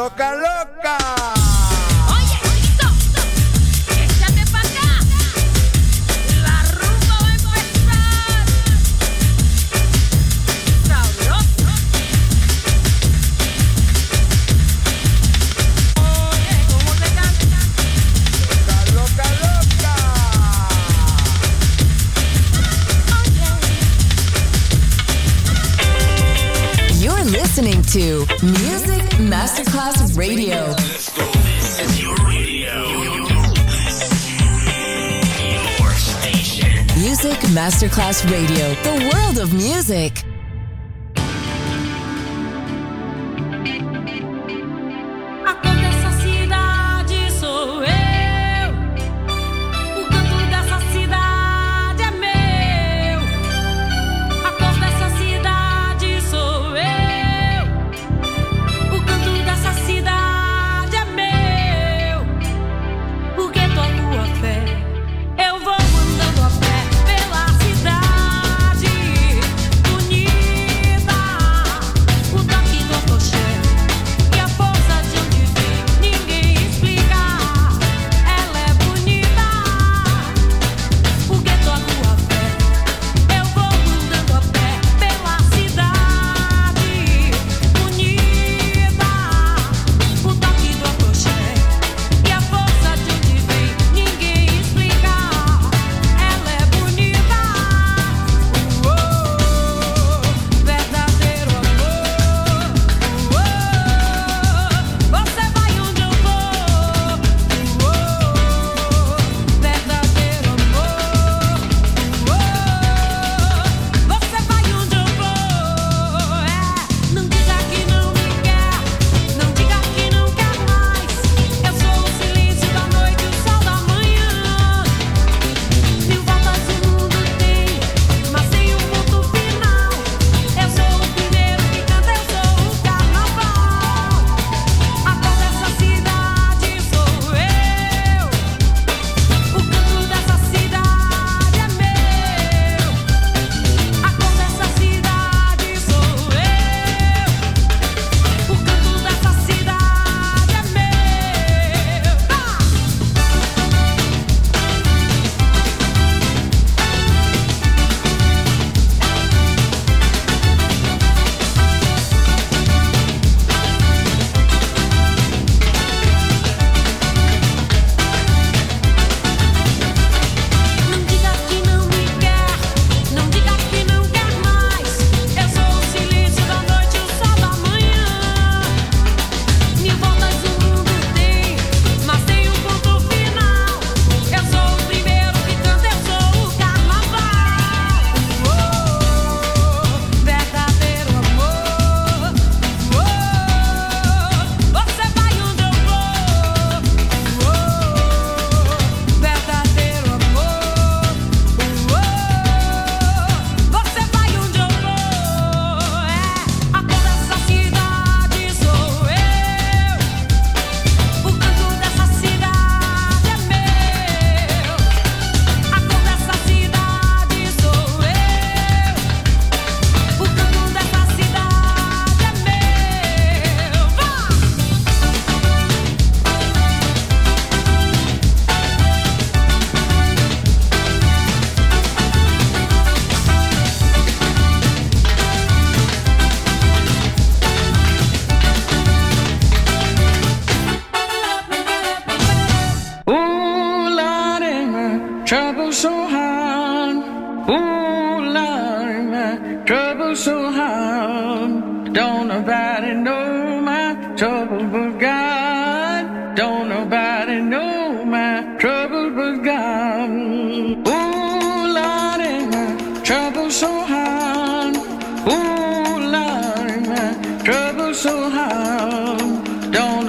Loca, loca, Radio,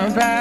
around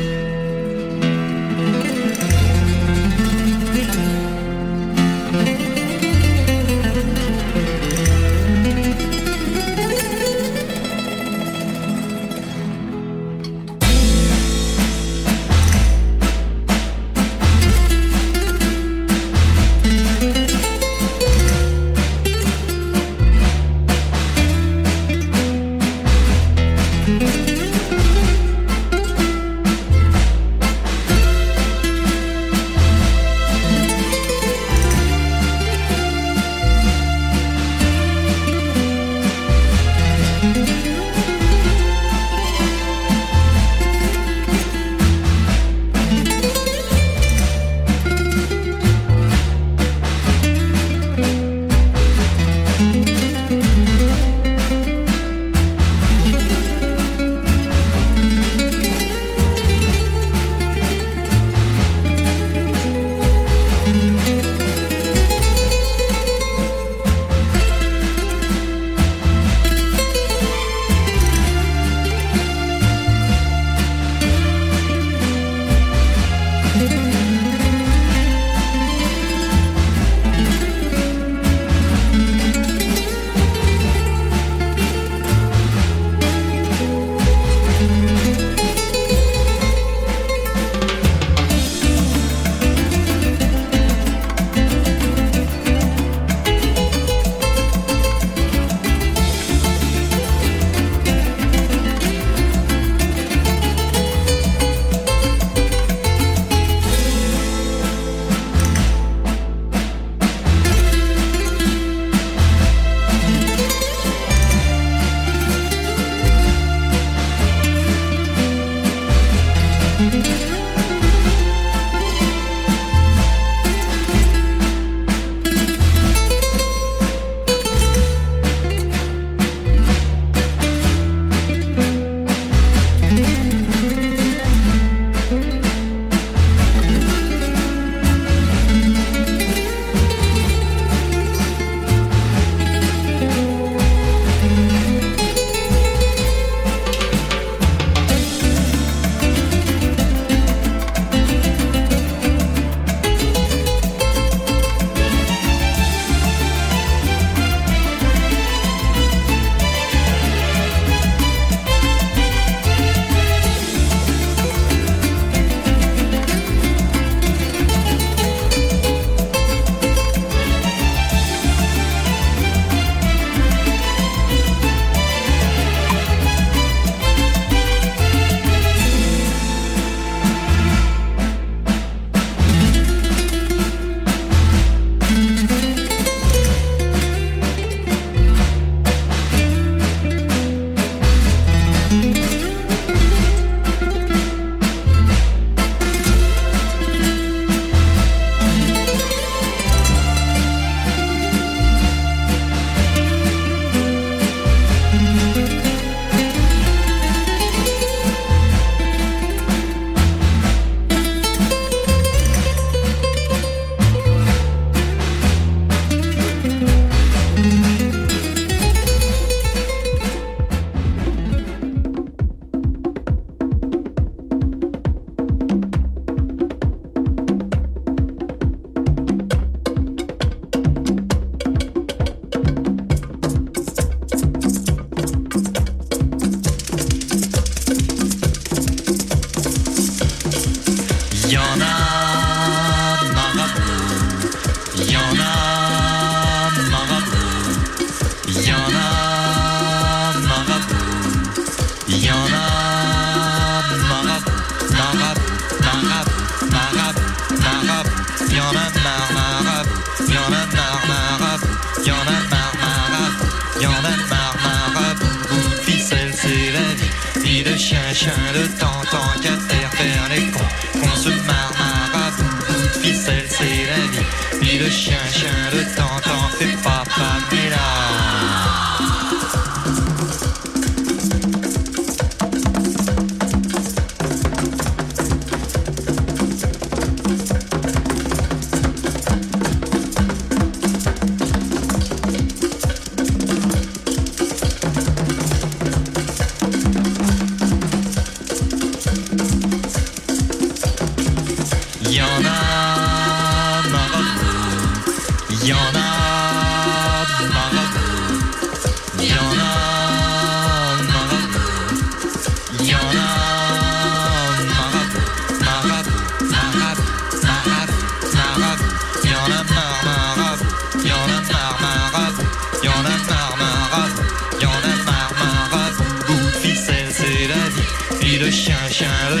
Le chien chien le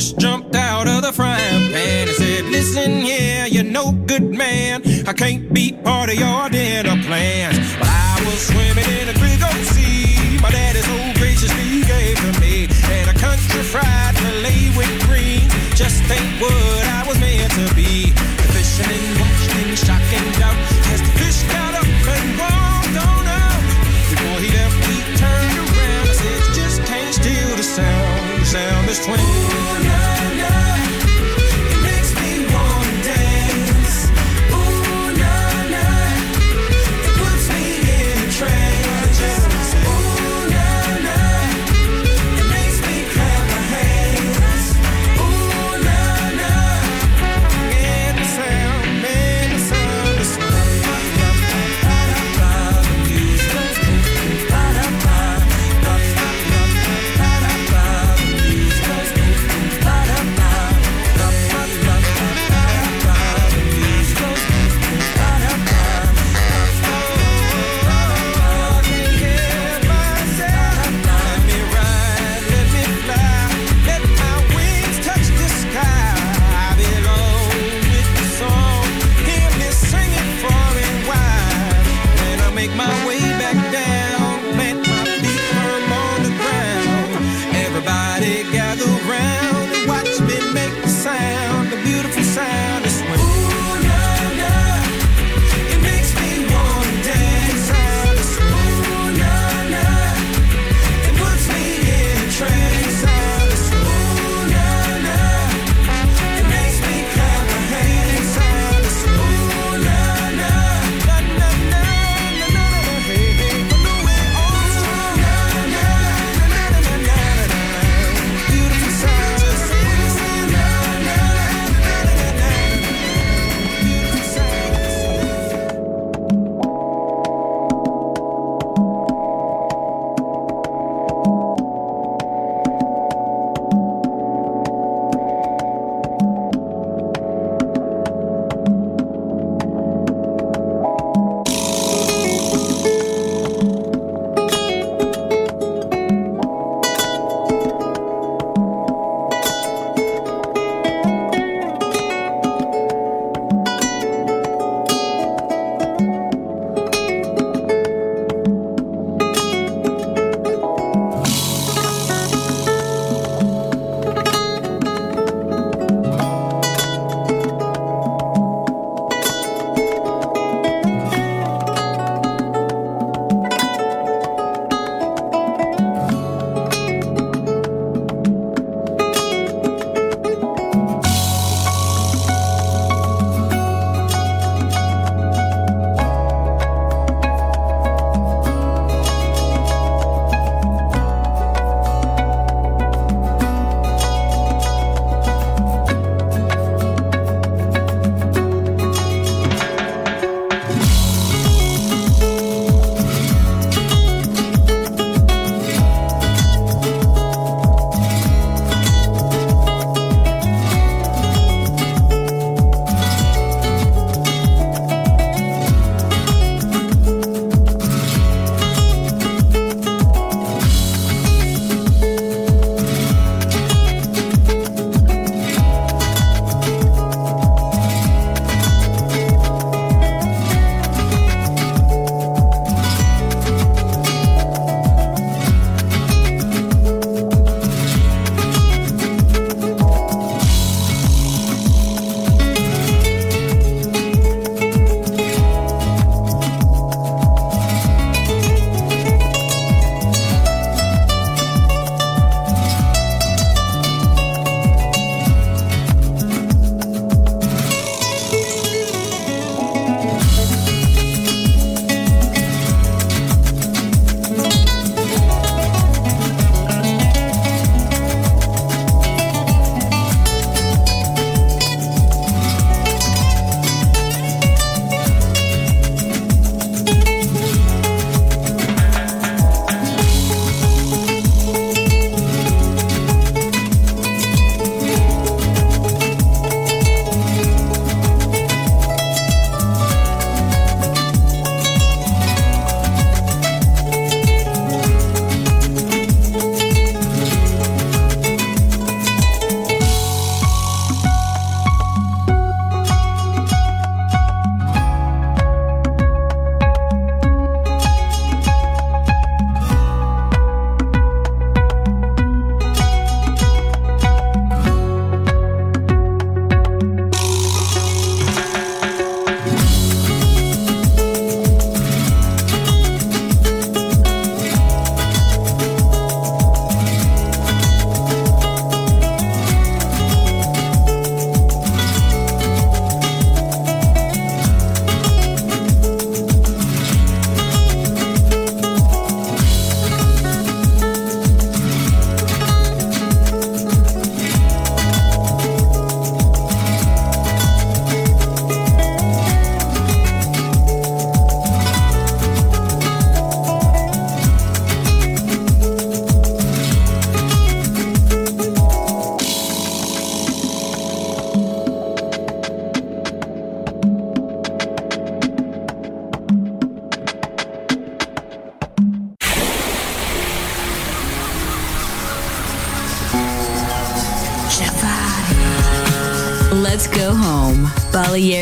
this.